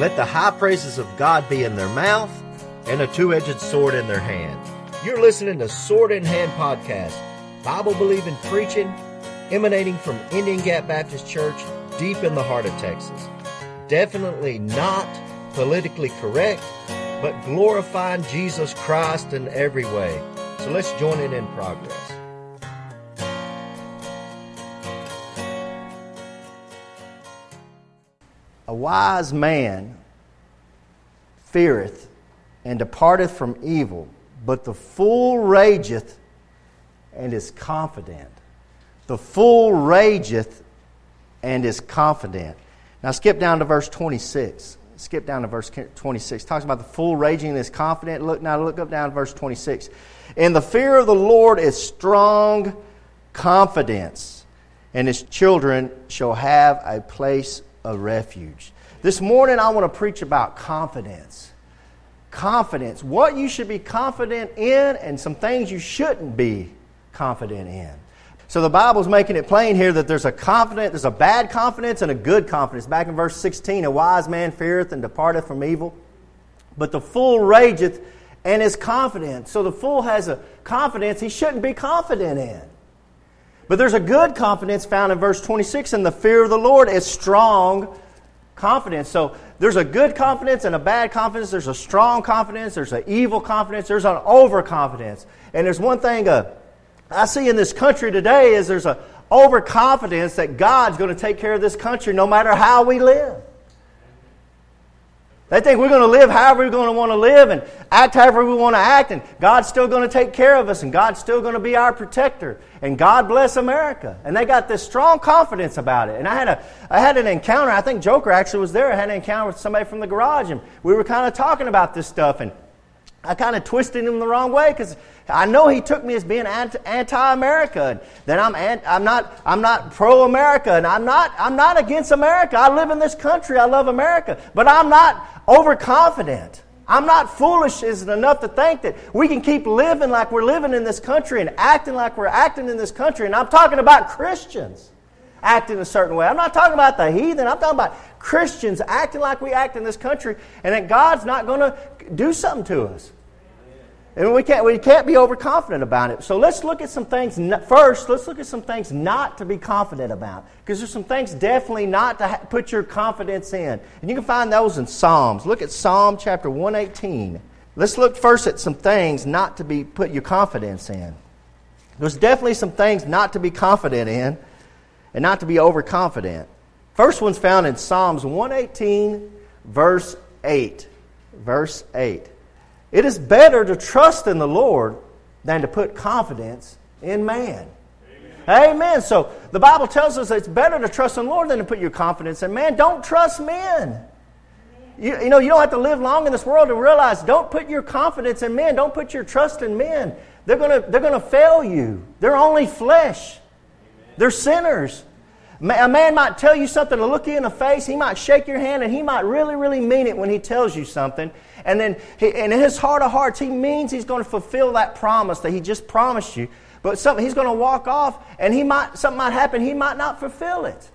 Let the high praises of God be in their mouth and a two edged sword in their hand. You're listening to Sword in Hand Podcast, Bible believing preaching emanating from Indian Gap Baptist Church deep in the heart of Texas. Definitely not politically correct, but glorifying Jesus Christ in every way. So let's join it in progress. A wise man feareth and departeth from evil, but the fool rageth and is confident. The fool rageth and is confident. Now skip down to verse 26. Skip down to verse 26. Talks about the fool raging and is confident. Look now look up down to verse 26. And the fear of the Lord is strong confidence, and his children shall have a place of refuge. This morning I want to preach about confidence. Confidence. What you should be confident in and some things you shouldn't be confident in. So the Bible's making it plain here that there's a confidence, there's a bad confidence and a good confidence. Back in verse 16, a wise man feareth and departeth from evil, but the fool rageth and is confident. So the fool has a confidence he shouldn't be confident in. But there's a good confidence found in verse 26, and the fear of the Lord is strong confidence. So there's a good confidence and a bad confidence. There's a strong confidence. There's an evil confidence. There's an overconfidence. And there's one thing uh, I see in this country today is there's a overconfidence that God's going to take care of this country no matter how we live. They think we're going to live however we're going to want to live and act however we want to act, and God's still going to take care of us, and God's still going to be our protector. And God bless America. And they got this strong confidence about it. And I had, a, I had an encounter, I think Joker actually was there. I had an encounter with somebody from the garage, and we were kind of talking about this stuff. And I kind of twisted him the wrong way because I know he took me as being anti-America. Then I'm, I'm not, I'm not pro-America, and I'm not, I'm not against America. I live in this country. I love America, but I'm not overconfident. I'm not foolish is enough to think that we can keep living like we're living in this country and acting like we're acting in this country. And I'm talking about Christians acting a certain way. I'm not talking about the heathen. I'm talking about Christians acting like we act in this country, and that God's not going to do something to us. And we can't, we can't be overconfident about it. So let's look at some things. First, let's look at some things not to be confident about. Because there's some things definitely not to ha- put your confidence in. And you can find those in Psalms. Look at Psalm chapter 118. Let's look first at some things not to be put your confidence in. There's definitely some things not to be confident in and not to be overconfident. First one's found in Psalms 118, verse 8. Verse 8. It is better to trust in the Lord than to put confidence in man. Amen. Amen. So the Bible tells us it's better to trust in the Lord than to put your confidence in man. Don't trust men. You, you know, you don't have to live long in this world to realize don't put your confidence in men. Don't put your trust in men. They're going to they're to fail you. They're only flesh, they're sinners. A man might tell you something to look you in the face. He might shake your hand, and he might really, really mean it when he tells you something. And then, he, and in his heart of hearts, he means he's going to fulfill that promise that he just promised you. But something, he's going to walk off, and he might, something might happen. He might not fulfill it.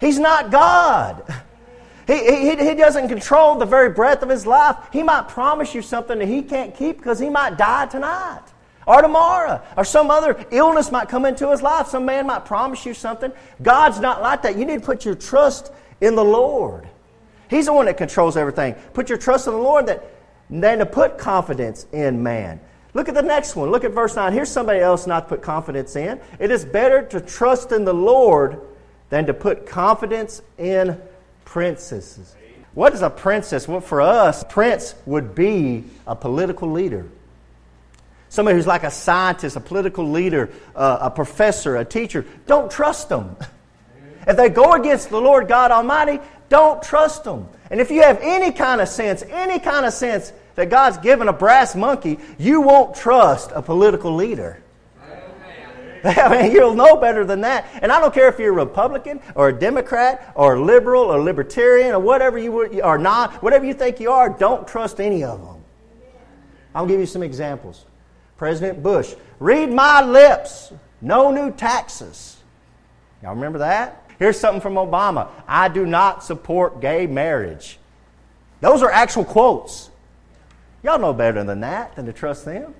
He's not God. He, he, he doesn't control the very breath of his life. He might promise you something that he can't keep because he might die tonight or tomorrow, or some other illness might come into his life. Some man might promise you something. God's not like that. You need to put your trust in the Lord. He's the one that controls everything. Put your trust in the Lord that, than to put confidence in man. Look at the next one. Look at verse 9. Here's somebody else not to put confidence in. It is better to trust in the Lord than to put confidence in princesses. What is a princess? Well, for us, prince would be a political leader somebody who's like a scientist, a political leader, uh, a professor, a teacher, don't trust them. If they go against the Lord God Almighty, don't trust them. And if you have any kind of sense, any kind of sense that God's given a brass monkey, you won't trust a political leader. I mean, you'll know better than that. And I don't care if you're a Republican or a Democrat or a liberal or libertarian or whatever you are not, whatever you think you are, don't trust any of them. I'll give you some examples. President Bush, read my lips, no new taxes. Y'all remember that? Here's something from Obama I do not support gay marriage. Those are actual quotes. Y'all know better than that, than to trust them.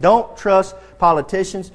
Don't trust politicians.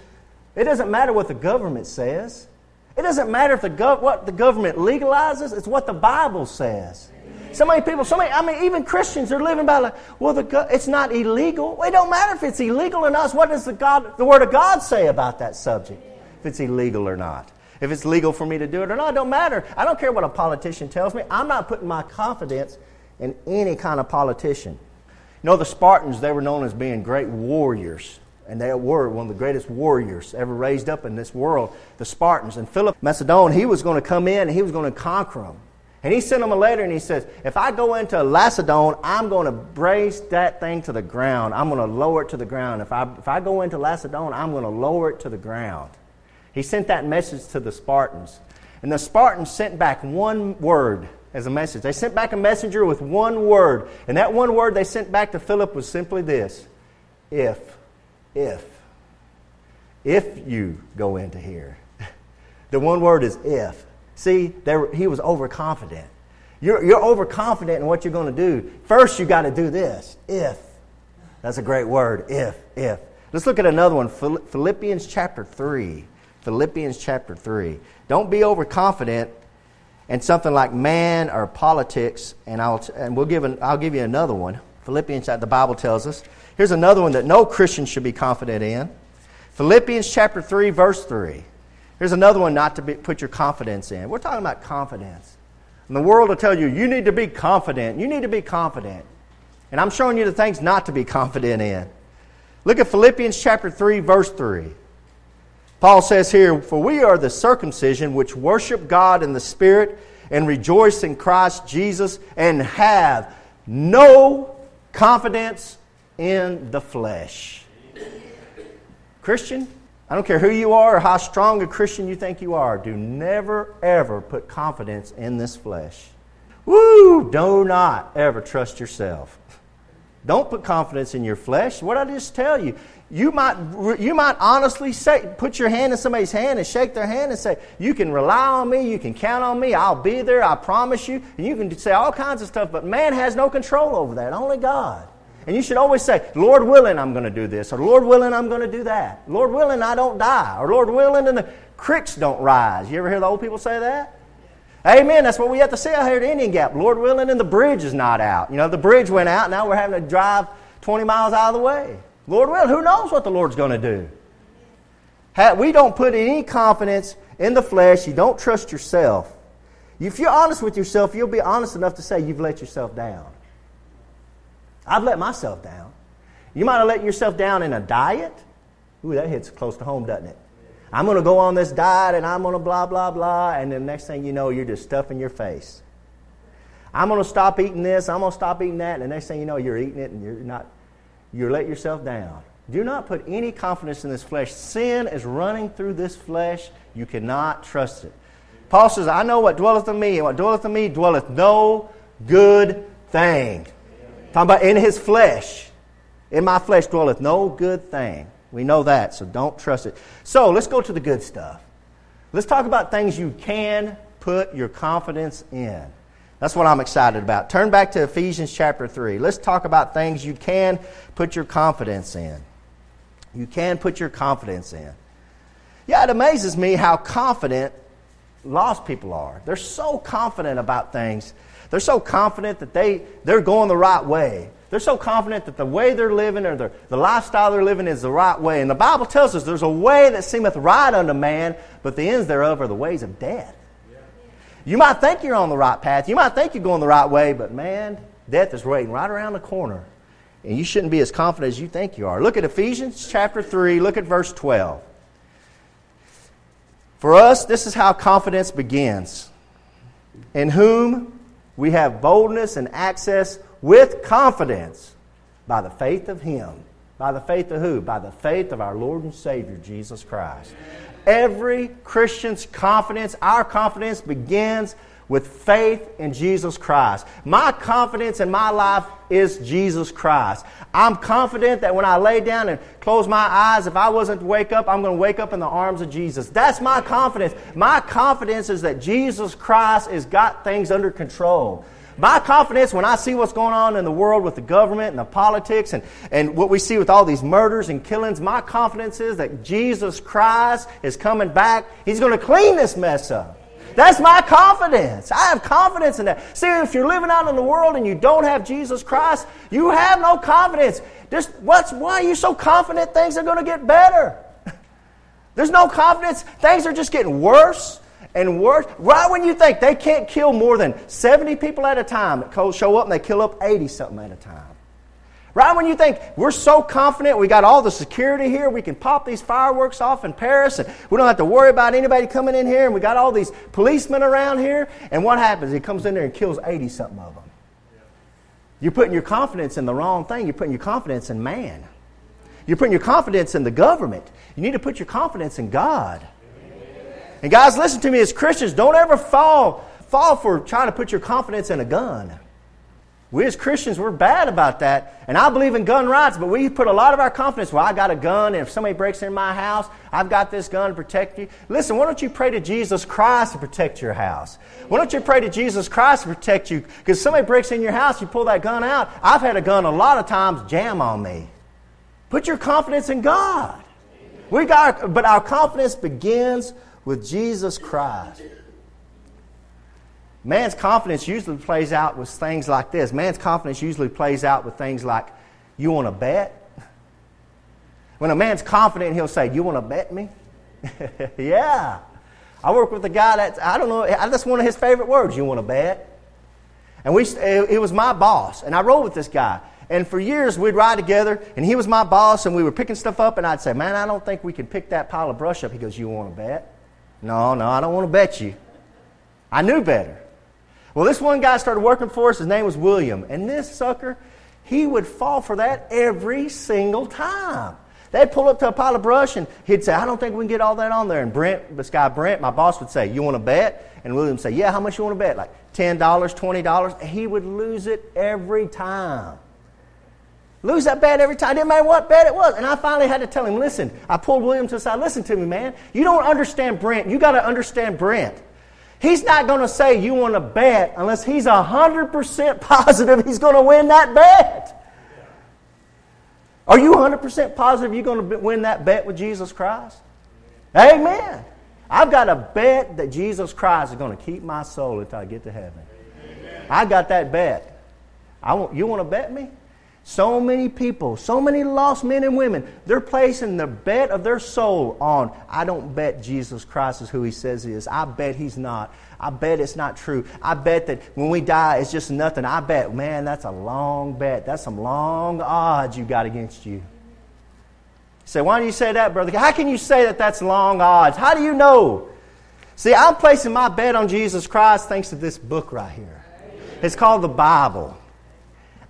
It doesn't matter what the government says. It doesn't matter if the gov- what the government legalizes, it's what the Bible says. So many people, so many, I mean, even Christians are living by like, well, the, it's not illegal. Well, it don't matter if it's illegal or not. What does the, God, the Word of God say about that subject? If it's illegal or not. If it's legal for me to do it or not, it don't matter. I don't care what a politician tells me. I'm not putting my confidence in any kind of politician. You know, the Spartans, they were known as being great warriors. And they were one of the greatest warriors ever raised up in this world, the Spartans. And Philip Macedon, he was going to come in and he was going to conquer them. And he sent them a letter and he says, If I go into Lacedaemon, I'm going to brace that thing to the ground. I'm going to lower it to the ground. If I, if I go into Lacedaemon, I'm going to lower it to the ground. He sent that message to the Spartans. And the Spartans sent back one word as a message. They sent back a messenger with one word. And that one word they sent back to Philip was simply this If, if, if you go into here. the one word is if. See, there, he was overconfident. You're, you're overconfident in what you're going to do. First, you got to do this. If. That's a great word. If, if. Let's look at another one Philippians chapter 3. Philippians chapter 3. Don't be overconfident in something like man or politics, and I'll, and we'll give an, I'll give you another one. Philippians, the Bible tells us. Here's another one that no Christian should be confident in. Philippians chapter 3, verse 3. Here's another one not to be, put your confidence in. We're talking about confidence. And the world will tell you, you need to be confident. You need to be confident. And I'm showing you the things not to be confident in. Look at Philippians chapter 3, verse 3. Paul says here, For we are the circumcision which worship God in the Spirit and rejoice in Christ Jesus and have no confidence in the flesh. Christian, I don't care who you are or how strong a Christian you think you are, do never, ever put confidence in this flesh. Woo! Do not ever trust yourself. Don't put confidence in your flesh. What I just tell you? You might, you might honestly say, put your hand in somebody's hand and shake their hand and say, You can rely on me, you can count on me, I'll be there, I promise you. And you can say all kinds of stuff, but man has no control over that, only God. And you should always say, Lord willing, I'm going to do this, or Lord willing, I'm going to do that. Lord willing, I don't die, or Lord willing, and the creeks don't rise. You ever hear the old people say that? Amen. That's what we have to say out here at Indian Gap. Lord willing, and the bridge is not out. You know, the bridge went out, now we're having to drive 20 miles out of the way. Lord willing, who knows what the Lord's going to do? We don't put any confidence in the flesh. You don't trust yourself. If you're honest with yourself, you'll be honest enough to say you've let yourself down. I've let myself down. You might have let yourself down in a diet. Ooh, that hits close to home, doesn't it? I'm going to go on this diet and I'm going to blah, blah, blah. And the next thing you know, you're just stuffing your face. I'm going to stop eating this. I'm going to stop eating that. And the next thing you know, you're eating it and you're not, you're letting yourself down. Do not put any confidence in this flesh. Sin is running through this flesh. You cannot trust it. Paul says, I know what dwelleth in me, and what dwelleth in me dwelleth no good thing. Talking about in his flesh. In my flesh dwelleth no good thing. We know that, so don't trust it. So let's go to the good stuff. Let's talk about things you can put your confidence in. That's what I'm excited about. Turn back to Ephesians chapter 3. Let's talk about things you can put your confidence in. You can put your confidence in. Yeah, it amazes me how confident lost people are. They're so confident about things they're so confident that they, they're going the right way. They're so confident that the way they're living or the, the lifestyle they're living is the right way. And the Bible tells us there's a way that seemeth right unto man, but the ends thereof are the ways of death. You might think you're on the right path. You might think you're going the right way, but man, death is waiting right around the corner. And you shouldn't be as confident as you think you are. Look at Ephesians chapter 3, look at verse 12. For us, this is how confidence begins. In whom we have boldness and access with confidence by the faith of Him. By the faith of who? By the faith of our Lord and Savior, Jesus Christ. Every Christian's confidence, our confidence begins with faith in Jesus Christ. My confidence in my life is Jesus Christ. I'm confident that when I lay down and close my eyes, if I wasn't to wake up, I'm going to wake up in the arms of Jesus. That's my confidence. My confidence is that Jesus Christ has got things under control. My confidence when I see what's going on in the world with the government and the politics and, and what we see with all these murders and killings, my confidence is that Jesus Christ is coming back. He's going to clean this mess up. That's my confidence. I have confidence in that. See, if you're living out in the world and you don't have Jesus Christ, you have no confidence. Just what's why are you so confident things are going to get better? There's no confidence. Things are just getting worse and worse. Right when you think they can't kill more than 70 people at a time, show up and they kill up 80 something at a time. Right when you think we're so confident, we got all the security here, we can pop these fireworks off in Paris, and we don't have to worry about anybody coming in here, and we got all these policemen around here, and what happens? He comes in there and kills 80 something of them. You're putting your confidence in the wrong thing. You're putting your confidence in man. You're putting your confidence in the government. You need to put your confidence in God. And guys, listen to me as Christians, don't ever fall, fall for trying to put your confidence in a gun. We as Christians, we're bad about that. And I believe in gun rights, but we put a lot of our confidence, well, I got a gun, and if somebody breaks in my house, I've got this gun to protect you. Listen, why don't you pray to Jesus Christ to protect your house? Why don't you pray to Jesus Christ to protect you? Because somebody breaks in your house, you pull that gun out. I've had a gun a lot of times jam on me. Put your confidence in God. We got, but our confidence begins with Jesus Christ. Man's confidence usually plays out with things like this. Man's confidence usually plays out with things like, You want to bet? When a man's confident, he'll say, You want to bet me? yeah. I work with a guy that, I don't know, that's one of his favorite words. You want to bet? And we, it was my boss. And I rode with this guy. And for years, we'd ride together, and he was my boss, and we were picking stuff up, and I'd say, Man, I don't think we can pick that pile of brush up. He goes, You want to bet? No, no, I don't want to bet you. I knew better. Well, this one guy started working for us. His name was William. And this sucker, he would fall for that every single time. They'd pull up to a pile of brush and he'd say, I don't think we can get all that on there. And Brent, this guy Brent, my boss would say, You want to bet? And William would say, Yeah, how much you want to bet? Like $10, $20. He would lose it every time. Lose that bet every time. Didn't matter what bet it was. And I finally had to tell him, Listen, I pulled William to the side. Listen to me, man. You don't understand Brent. You got to understand Brent. He's not going to say you want to bet unless he's 100% positive he's going to win that bet. Are you 100% positive you're going to win that bet with Jesus Christ? Amen. I've got a bet that Jesus Christ is going to keep my soul until I get to heaven. I got that bet. I want, you want to bet me? So many people, so many lost men and women, they're placing the bet of their soul on, I don't bet Jesus Christ is who he says he is. I bet he's not. I bet it's not true. I bet that when we die, it's just nothing. I bet, man, that's a long bet. That's some long odds you got against you. You say, why do you say that, brother? How can you say that that's long odds? How do you know? See, I'm placing my bet on Jesus Christ thanks to this book right here. It's called the Bible.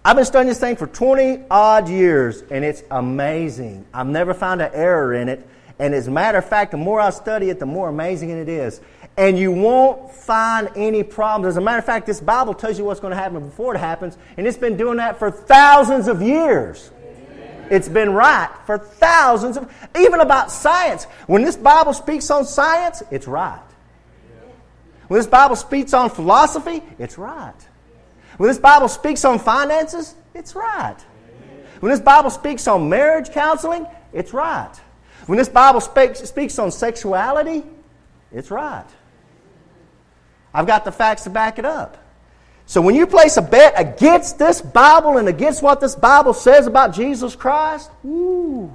I've been studying this thing for 20 odd years, and it's amazing. I've never found an error in it. And as a matter of fact, the more I study it, the more amazing it is. And you won't find any problems. As a matter of fact, this Bible tells you what's going to happen before it happens, and it's been doing that for thousands of years. It's been right for thousands of, even about science. When this Bible speaks on science, it's right. When this Bible speaks on philosophy, it's right. When this Bible speaks on finances, it's right. When this Bible speaks on marriage counseling, it's right. When this Bible speaks, speaks on sexuality, it's right. I've got the facts to back it up. So when you place a bet against this Bible and against what this Bible says about Jesus Christ, woo,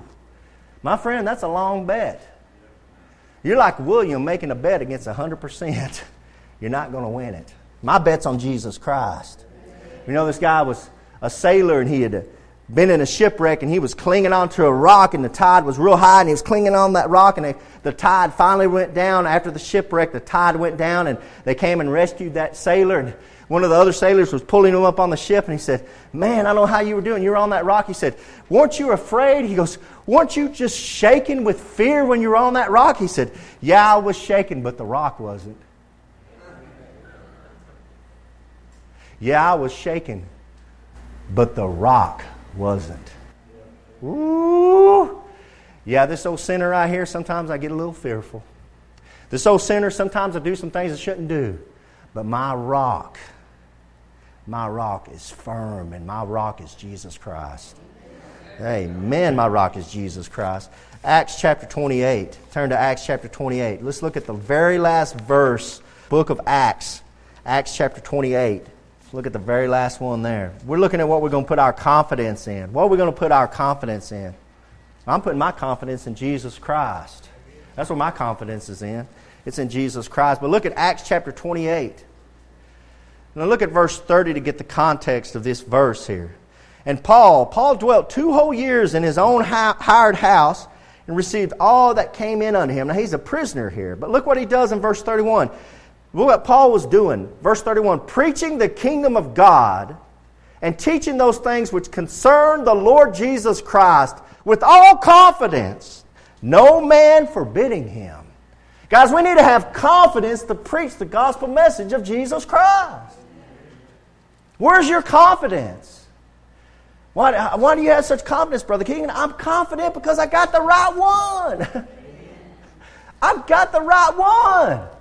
my friend, that's a long bet. You're like William making a bet against 100%. You're not going to win it. My bet's on Jesus Christ. You know, this guy was a sailor and he had been in a shipwreck and he was clinging onto a rock and the tide was real high and he was clinging on that rock and they, the tide finally went down. After the shipwreck the tide went down and they came and rescued that sailor and one of the other sailors was pulling him up on the ship and he said man i don't know how you were doing. You were on that rock. He said weren't you afraid? He goes weren't you just shaking with fear when you were on that rock? He said yeah i was shaking but the rock wasn't Yeah, I was shaking, but the rock wasn't. Ooh. Yeah, this old sinner right here, sometimes I get a little fearful. This old sinner, sometimes I do some things I shouldn't do. But my rock, My rock is firm, and my rock is Jesus Christ. Amen. My rock is Jesus Christ. Acts chapter 28. Turn to Acts chapter 28. Let's look at the very last verse, book of Acts. Acts chapter 28. Look at the very last one there. We're looking at what we're going to put our confidence in. What are we going to put our confidence in? I'm putting my confidence in Jesus Christ. That's where my confidence is in. It's in Jesus Christ. But look at Acts chapter 28. Now look at verse 30 to get the context of this verse here. And Paul, Paul dwelt two whole years in his own hired house and received all that came in unto him. Now he's a prisoner here, but look what he does in verse 31. Look what Paul was doing. Verse 31 preaching the kingdom of God and teaching those things which concern the Lord Jesus Christ with all confidence, no man forbidding him. Guys, we need to have confidence to preach the gospel message of Jesus Christ. Where's your confidence? Why, why do you have such confidence, Brother King? I'm confident because I got the right one. I've got the right one.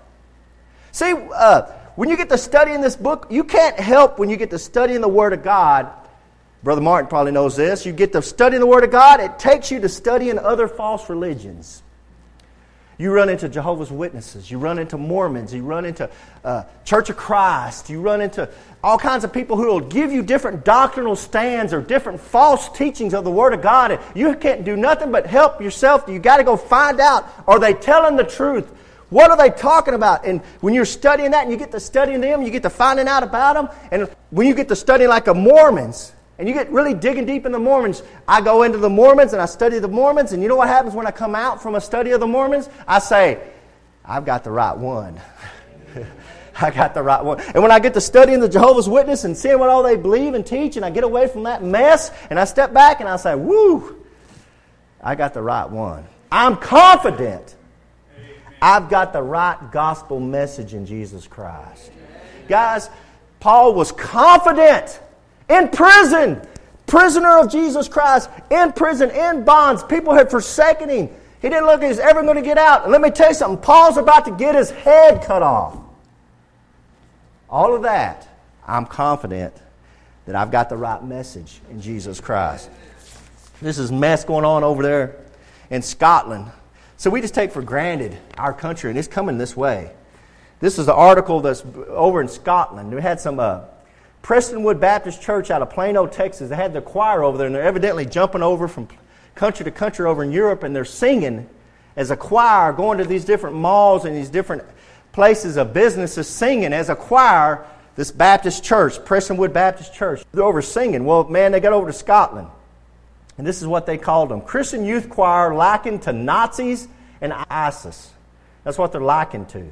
See, uh, when you get to studying this book, you can't help when you get to studying the Word of God. Brother Martin probably knows this. You get to studying the Word of God, it takes you to studying other false religions. You run into Jehovah's Witnesses. You run into Mormons. You run into uh, Church of Christ. You run into all kinds of people who will give you different doctrinal stands or different false teachings of the Word of God. And you can't do nothing but help yourself. You got to go find out are they telling the truth? What are they talking about? And when you're studying that and you get to studying them, you get to finding out about them. And when you get to studying like a Mormons, and you get really digging deep in the Mormons. I go into the Mormons and I study the Mormons, and you know what happens when I come out from a study of the Mormons? I say, I've got the right one. I got the right one. And when I get to studying the Jehovah's Witness and seeing what all they believe and teach, and I get away from that mess, and I step back and I say, Woo, I got the right one. I'm confident I've got the right gospel message in Jesus Christ. Guys, Paul was confident in prison, prisoner of Jesus Christ, in prison, in bonds. People had forsaken him. He didn't look like he was ever going to get out. And let me tell you something Paul's about to get his head cut off. All of that, I'm confident that I've got the right message in Jesus Christ. This is mess going on over there in Scotland. So we just take for granted our country, and it's coming this way. This is the article that's over in Scotland. We had some uh, Prestonwood Baptist Church out of Plano, Texas. They had their choir over there, and they're evidently jumping over from country to country over in Europe, and they're singing as a choir, going to these different malls and these different places of businesses, singing as a choir. This Baptist church, Prestonwood Baptist Church, they're over singing. Well, man, they got over to Scotland, and this is what they called them Christian Youth Choir likened to Nazis and ISIS. That's what they're likened to.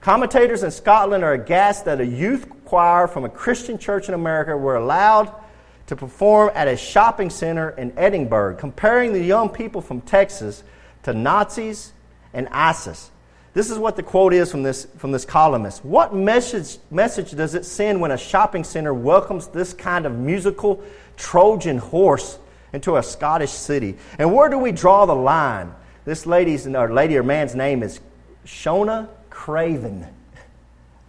Commentators in Scotland are aghast that a youth choir from a Christian church in America were allowed to perform at a shopping center in Edinburgh, comparing the young people from Texas to Nazis and ISIS. This is what the quote is from this, from this columnist. What message, message does it send when a shopping center welcomes this kind of musical Trojan horse into a Scottish city? And where do we draw the line? This lady's or lady or man's name is Shona Craven.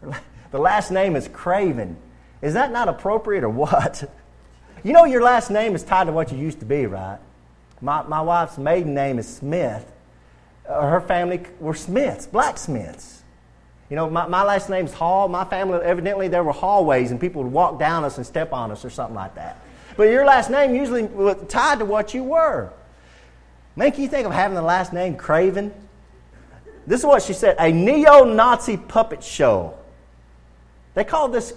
The last name is Craven. Is that not appropriate or what? You know your last name is tied to what you used to be, right? My, my wife's maiden name is Smith. Uh, her family were Smiths, blacksmiths. You know, my, my last name's Hall. My family, evidently, there were hallways and people would walk down us and step on us or something like that. But your last name usually was tied to what you were. Make you think of having the last name Craven? This is what she said a neo Nazi puppet show. They called this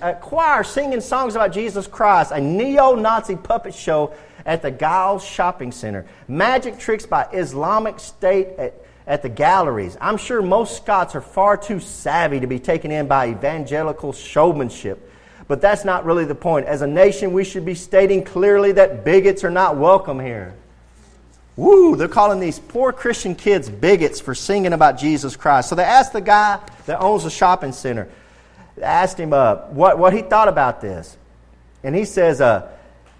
uh, choir singing songs about Jesus Christ a neo Nazi puppet show at the Giles Shopping Center. Magic tricks by Islamic State at, at the galleries. I'm sure most Scots are far too savvy to be taken in by evangelical showmanship. But that's not really the point. As a nation, we should be stating clearly that bigots are not welcome here. Woo, they're calling these poor Christian kids bigots for singing about Jesus Christ. So they asked the guy that owns the shopping center, asked him uh, what, what he thought about this. And he says, uh,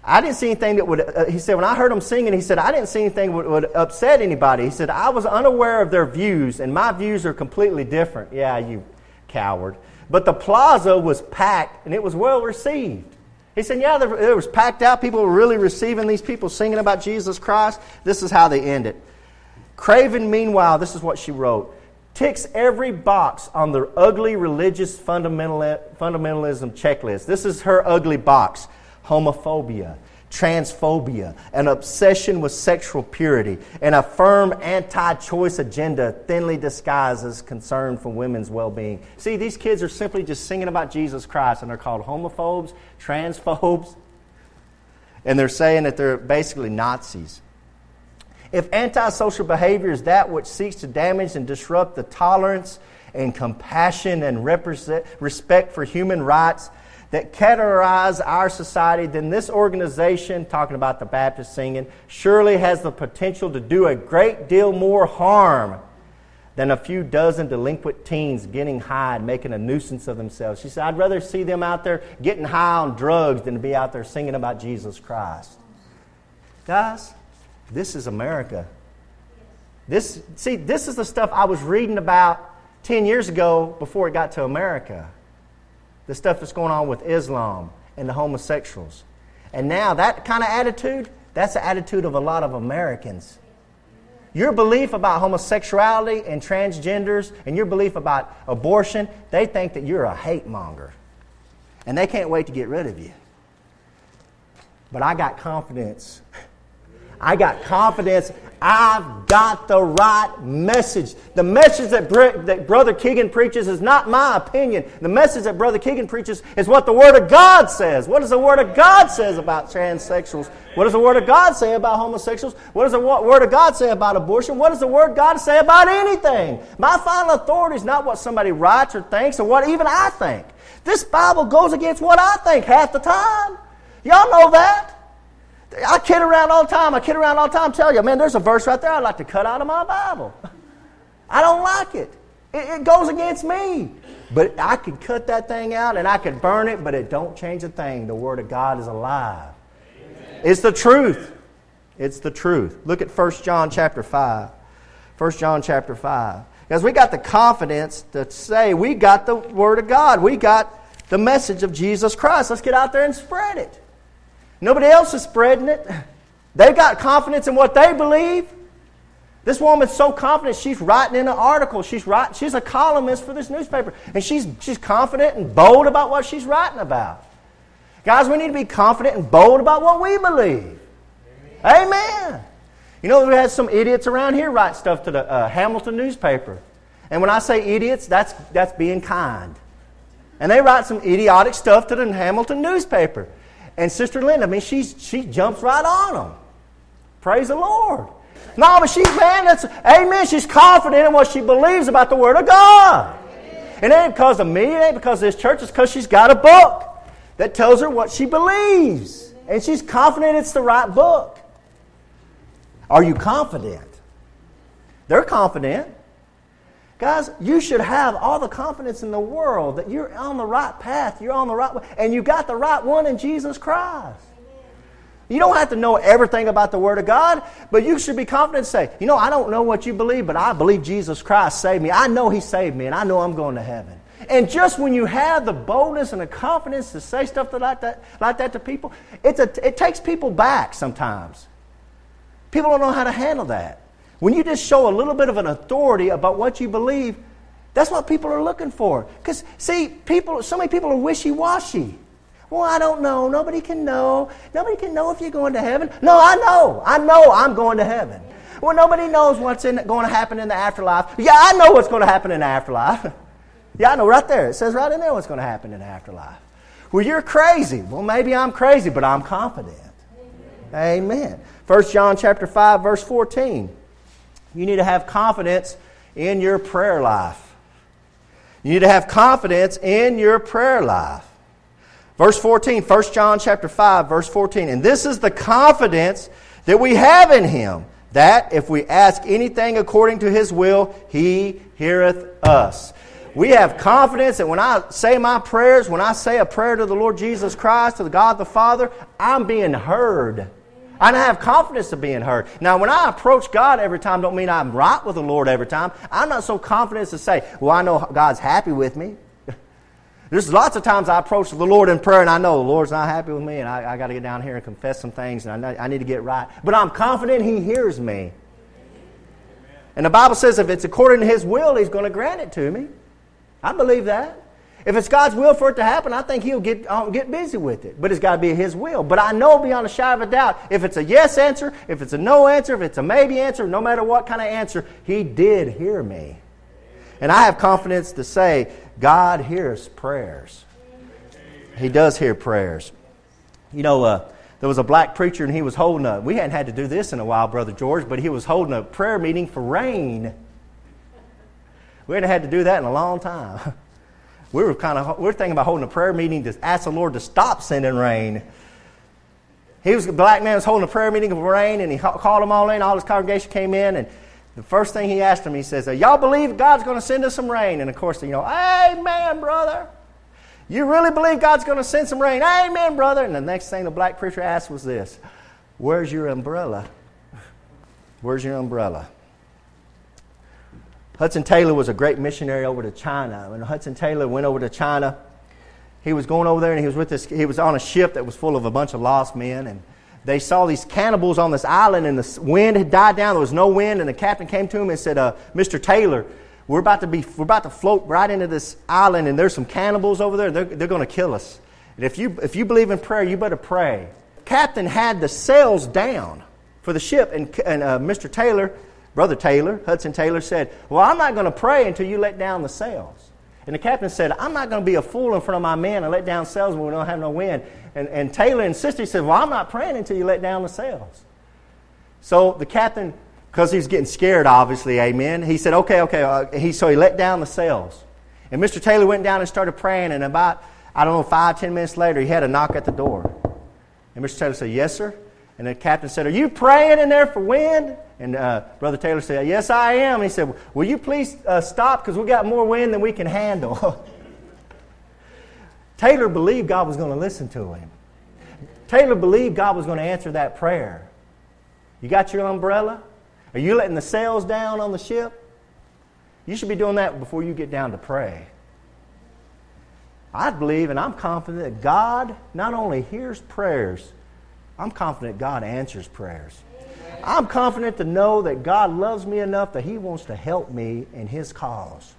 I didn't see anything that would, uh, he said, when I heard them singing, he said, I didn't see anything that would, would upset anybody. He said, I was unaware of their views, and my views are completely different. Yeah, you coward. But the plaza was packed and it was well received. He said, Yeah, it was packed out. People were really receiving these people singing about Jesus Christ. This is how they end it. Craven, meanwhile, this is what she wrote ticks every box on the ugly religious fundamentalism checklist. This is her ugly box homophobia, transphobia, an obsession with sexual purity, and a firm anti choice agenda thinly disguised as concern for women's well being. See, these kids are simply just singing about Jesus Christ, and they're called homophobes, transphobes, and they're saying that they're basically Nazis. If antisocial behavior is that which seeks to damage and disrupt the tolerance and compassion and respect for human rights that categorize our society, then this organization, talking about the Baptist singing, surely has the potential to do a great deal more harm than a few dozen delinquent teens getting high and making a nuisance of themselves. She said, I'd rather see them out there getting high on drugs than to be out there singing about Jesus Christ. Guys, this is America. This, see, this is the stuff I was reading about 10 years ago before it got to America the stuff that's going on with Islam and the homosexuals. And now that kind of attitude, that's the attitude of a lot of Americans. Your belief about homosexuality and transgenders and your belief about abortion, they think that you're a hate monger. And they can't wait to get rid of you. But I got confidence I got confidence. I've got the right message. The message that, that Brother Keegan preaches is not my opinion. The message that Brother Keegan preaches is what the Word of God says. What does the Word of God says about transsexuals? What does the Word of God say about homosexuals? What does the Word of God say about abortion? What does the Word of God say about anything? My final authority is not what somebody writes or thinks or what even I think. This Bible goes against what I think half the time. Y'all know that. I kid around all the time. I kid around all the time. Tell you, man, there's a verse right there I'd like to cut out of my Bible. I don't like it. it. It goes against me. But I could cut that thing out and I could burn it, but it don't change a thing. The Word of God is alive. Amen. It's the truth. It's the truth. Look at 1 John chapter 5. 1 John chapter 5. Because we got the confidence to say we got the Word of God. We got the message of Jesus Christ. Let's get out there and spread it. Nobody else is spreading it. They've got confidence in what they believe. This woman's so confident she's writing in an article. She's writing, she's a columnist for this newspaper. And she's, she's confident and bold about what she's writing about. Guys, we need to be confident and bold about what we believe. Amen. Amen. You know, we had some idiots around here write stuff to the uh, Hamilton newspaper. And when I say idiots, that's, that's being kind. And they write some idiotic stuff to the Hamilton newspaper. And Sister Linda, I mean, she's, she jumps right on them. Praise the Lord. No, but she's, man, that's, amen. She's confident in what she believes about the Word of God. It ain't because of me, it ain't because of this church, it's because she's got a book that tells her what she believes. And she's confident it's the right book. Are you confident? They're confident. Guys, you should have all the confidence in the world that you're on the right path, you're on the right way, and you got the right one in Jesus Christ. You don't have to know everything about the Word of God, but you should be confident and say, you know, I don't know what you believe, but I believe Jesus Christ saved me. I know He saved me, and I know I'm going to heaven. And just when you have the boldness and the confidence to say stuff like that, like that to people, it's a, it takes people back sometimes. People don't know how to handle that. When you just show a little bit of an authority about what you believe, that's what people are looking for. Because, see, people, so many people are wishy washy. Well, I don't know. Nobody can know. Nobody can know if you're going to heaven. No, I know. I know I'm going to heaven. Well, nobody knows what's in, going to happen in the afterlife. Yeah, I know what's going to happen in the afterlife. yeah, I know right there. It says right in there what's going to happen in the afterlife. Well, you're crazy. Well, maybe I'm crazy, but I'm confident. Amen. 1 John chapter 5, verse 14. You need to have confidence in your prayer life. You need to have confidence in your prayer life. Verse 14, 1 John chapter 5, verse 14. And this is the confidence that we have in him, that if we ask anything according to his will, he heareth us. We have confidence that when I say my prayers, when I say a prayer to the Lord Jesus Christ, to the God the Father, I'm being heard. I have confidence of being heard. Now, when I approach God every time, don't mean I'm right with the Lord every time. I'm not so confident to say, well, I know God's happy with me. There's lots of times I approach the Lord in prayer and I know the Lord's not happy with me and I, I got to get down here and confess some things and I, I need to get right. But I'm confident He hears me. And the Bible says if it's according to His will, He's going to grant it to me. I believe that. If it's God's will for it to happen, I think He'll get, uh, get busy with it. But it's got to be His will. But I know beyond a shadow of a doubt, if it's a yes answer, if it's a no answer, if it's a maybe answer, no matter what kind of answer, He did hear me. And I have confidence to say, God hears prayers. He does hear prayers. You know, uh, there was a black preacher and he was holding a, we hadn't had to do this in a while, Brother George, but he was holding a prayer meeting for rain. We hadn't had to do that in a long time. We were kind of we were thinking about holding a prayer meeting to ask the Lord to stop sending rain. He was a black man was holding a prayer meeting of rain, and he called them all in. All his congregation came in, and the first thing he asked them, he says, "Y'all believe God's going to send us some rain?" And of course, you know, "Amen, brother." You really believe God's going to send some rain? Amen, brother. And the next thing the black preacher asked was this: "Where's your umbrella? Where's your umbrella?" Hudson Taylor was a great missionary over to China. When Hudson Taylor went over to China, he was going over there and he was with this, he was on a ship that was full of a bunch of lost men and they saw these cannibals on this island and the wind had died down. There was no wind and the captain came to him and said, uh, Mr. Taylor, we're about to be, we're about to float right into this island and there's some cannibals over there. They're, they're going to kill us. And if you, if you believe in prayer, you better pray. Captain had the sails down for the ship and, and uh, Mr. Taylor Brother Taylor, Hudson Taylor, said, Well, I'm not going to pray until you let down the sails. And the captain said, I'm not going to be a fool in front of my men and let down sails when we don't have no wind. And, and Taylor insisted, he said, Well, I'm not praying until you let down the sails. So the captain, because he's getting scared, obviously, amen, he said, Okay, okay. Uh, he, so he let down the sails. And Mr. Taylor went down and started praying, and about, I don't know, five, ten minutes later, he had a knock at the door. And Mr. Taylor said, Yes, sir. And the captain said, Are you praying in there for wind? And uh, Brother Taylor said, Yes, I am. And he said, Will you please uh, stop because we got more wind than we can handle? Taylor believed God was going to listen to him. Taylor believed God was going to answer that prayer. You got your umbrella? Are you letting the sails down on the ship? You should be doing that before you get down to pray. I believe and I'm confident that God not only hears prayers, I'm confident God answers prayers. I'm confident to know that God loves me enough that He wants to help me in His cause.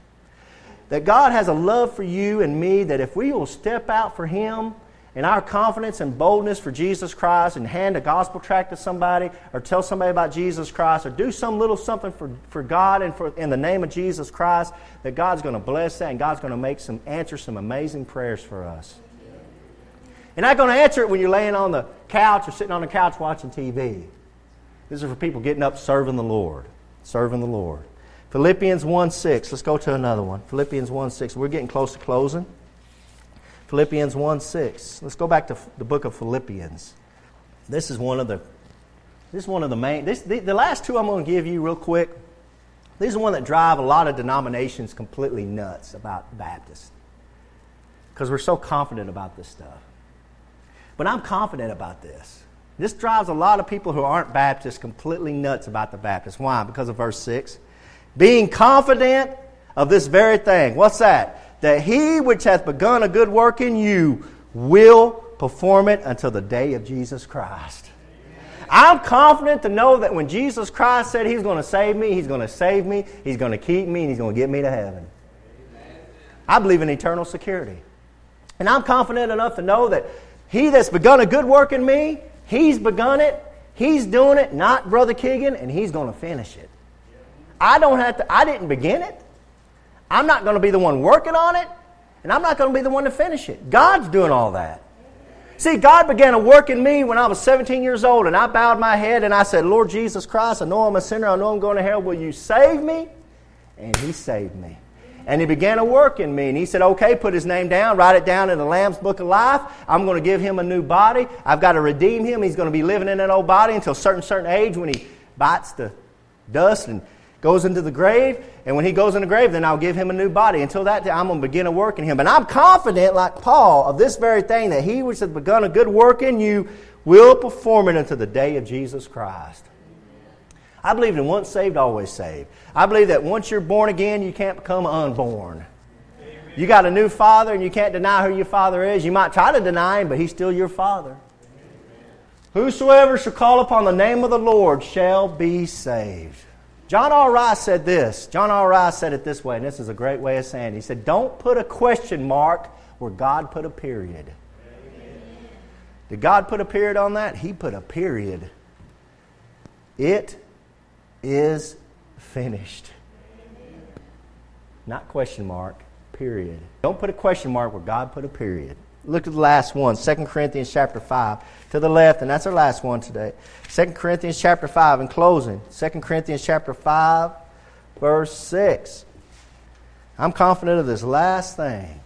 That God has a love for you and me that if we will step out for Him in our confidence and boldness for Jesus Christ and hand a gospel tract to somebody or tell somebody about Jesus Christ or do some little something for, for God and for, in the name of Jesus Christ, that God's going to bless that and God's going to make some answer some amazing prayers for us. You're not going to answer it when you're laying on the couch or sitting on the couch watching TV. These are for people getting up serving the Lord. Serving the Lord. Philippians 1 6. Let's go to another one. Philippians 1 6. We're getting close to closing. Philippians 1 6. Let's go back to the book of Philippians. This is one of the this is one of the main this, the, the last two I'm going to give you real quick. These are one that drive a lot of denominations completely nuts about Baptists. Because we're so confident about this stuff. But I'm confident about this. This drives a lot of people who aren't Baptists completely nuts about the Baptists. Why? Because of verse 6. Being confident of this very thing. What's that? That he which hath begun a good work in you will perform it until the day of Jesus Christ. I'm confident to know that when Jesus Christ said He's going to save me, He's going to save me, He's going to keep me, and He's going to get me to heaven. I believe in eternal security. And I'm confident enough to know that he that's begun a good work in me, he's begun it, he's doing it, not Brother Keegan, and he's going to finish it. I don't have to, I didn't begin it. I'm not going to be the one working on it, and I'm not going to be the one to finish it. God's doing all that. See, God began a work in me when I was 17 years old, and I bowed my head and I said, Lord Jesus Christ, I know I'm a sinner, I know I'm going to hell. Will you save me? And He saved me. And he began to work in me. And he said, okay, put his name down, write it down in the Lamb's Book of Life. I'm going to give him a new body. I've got to redeem him. He's going to be living in that old body until a certain, certain age when he bites the dust and goes into the grave. And when he goes in the grave, then I'll give him a new body. Until that day, I'm going to begin a work in him. And I'm confident, like Paul, of this very thing, that he which has begun a good work in you will perform it until the day of Jesus Christ. I believe in once saved, always saved. I believe that once you're born again, you can't become unborn. You got a new father and you can't deny who your father is. You might try to deny him, but he's still your father. Whosoever shall call upon the name of the Lord shall be saved. John R. Rice said this. John R. Rice said it this way, and this is a great way of saying it. He said, Don't put a question mark where God put a period. Did God put a period on that? He put a period. It is finished. Not question mark, period. Don't put a question mark where God put a period. Look at the last one, 2 Corinthians chapter 5. To the left, and that's our last one today. 2 Corinthians chapter 5, in closing. 2 Corinthians chapter 5, verse 6. I'm confident of this last thing.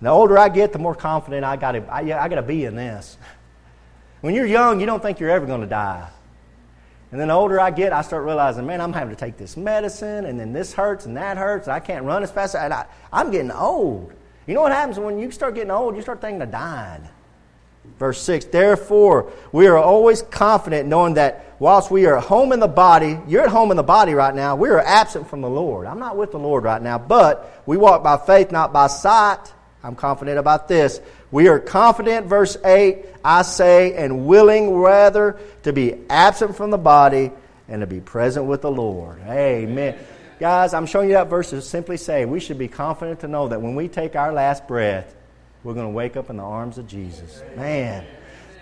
The older I get, the more confident I got I, I got to be in this. When you're young, you don't think you're ever going to die. And then the older I get, I start realizing, man, I'm having to take this medicine, and then this hurts and that hurts, and I can't run as fast. And I, I'm getting old. You know what happens when you start getting old? You start thinking of dying. Verse 6 Therefore, we are always confident knowing that whilst we are at home in the body, you're at home in the body right now, we are absent from the Lord. I'm not with the Lord right now, but we walk by faith, not by sight. I'm confident about this. We are confident, verse 8, I say, and willing rather to be absent from the body and to be present with the Lord. Amen. Guys, I'm showing you that verse to simply say we should be confident to know that when we take our last breath, we're going to wake up in the arms of Jesus. Man,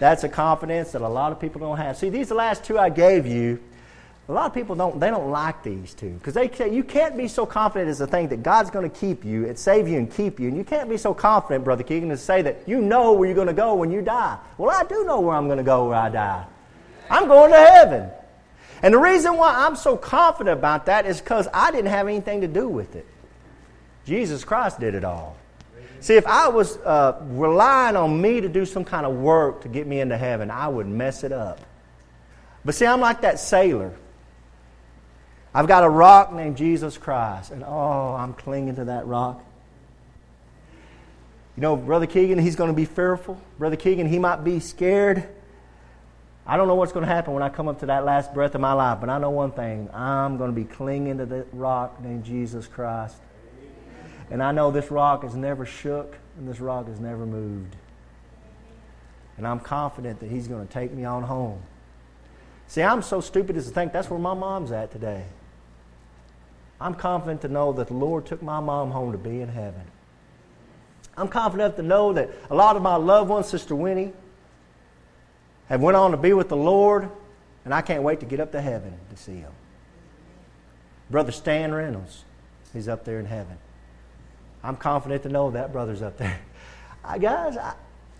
that's a confidence that a lot of people don't have. See, these last two I gave you, a lot of people don't they don't like these two because they say you can't be so confident as a thing that God's going to keep you and save you and keep you, and you can't be so confident, brother Keegan, to say that you know where you're going to go when you die. Well, I do know where I'm going to go when I die. I'm going to heaven. And the reason why I'm so confident about that is because I didn't have anything to do with it. Jesus Christ did it all. See, if I was uh, relying on me to do some kind of work to get me into heaven, I would mess it up. But see, I'm like that sailor. I've got a rock named Jesus Christ, and oh, I'm clinging to that rock. You know, Brother Keegan, he's going to be fearful. Brother Keegan, he might be scared. I don't know what's going to happen when I come up to that last breath of my life, but I know one thing. I'm going to be clinging to the rock named Jesus Christ. And I know this rock has never shook and this rock has never moved. And I'm confident that He's going to take me on home. See, I'm so stupid as to think that's where my mom's at today. I'm confident to know that the Lord took my mom home to be in heaven. I'm confident to know that a lot of my loved ones, Sister Winnie, have went on to be with the Lord, and I can't wait to get up to heaven to see him. Brother Stan Reynolds, he's up there in heaven. I'm confident to know that brother's up there. I, guys, I,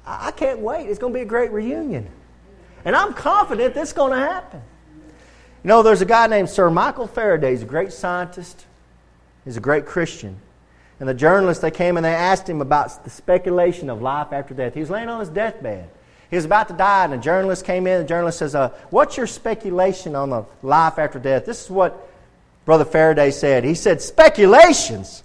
I can't wait. It's going to be a great reunion. And I'm confident this is going to happen. You know, there's a guy named Sir Michael Faraday. He's a great scientist. He's a great Christian. And the journalists, they came and they asked him about the speculation of life after death. He was laying on his deathbed. He was about to die, and a journalist came in. The journalist says, uh, What's your speculation on the life after death? This is what Brother Faraday said. He said, Speculations.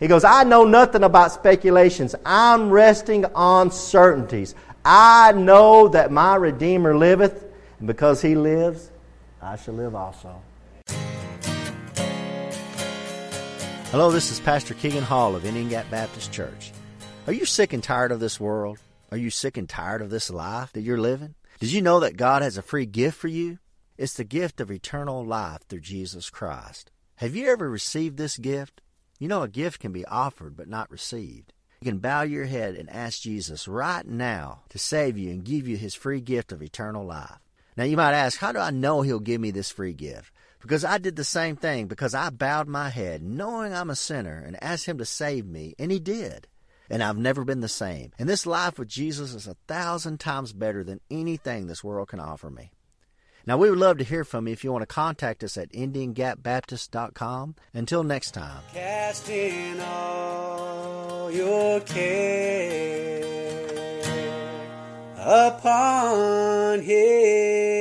He goes, I know nothing about speculations. I'm resting on certainties. I know that my Redeemer liveth, and because he lives, I shall live also. Hello, this is Pastor Keegan Hall of Indian Gap Baptist Church. Are you sick and tired of this world? Are you sick and tired of this life that you're living? Did you know that God has a free gift for you? It's the gift of eternal life through Jesus Christ. Have you ever received this gift? You know, a gift can be offered but not received. You can bow your head and ask Jesus right now to save you and give you his free gift of eternal life. Now, you might ask, how do I know he'll give me this free gift? Because I did the same thing, because I bowed my head, knowing I'm a sinner, and asked him to save me, and he did and I've never been the same. And this life with Jesus is a thousand times better than anything this world can offer me. Now, we would love to hear from you if you want to contact us at IndianGapBaptist.com. Until next time. All your care upon Him.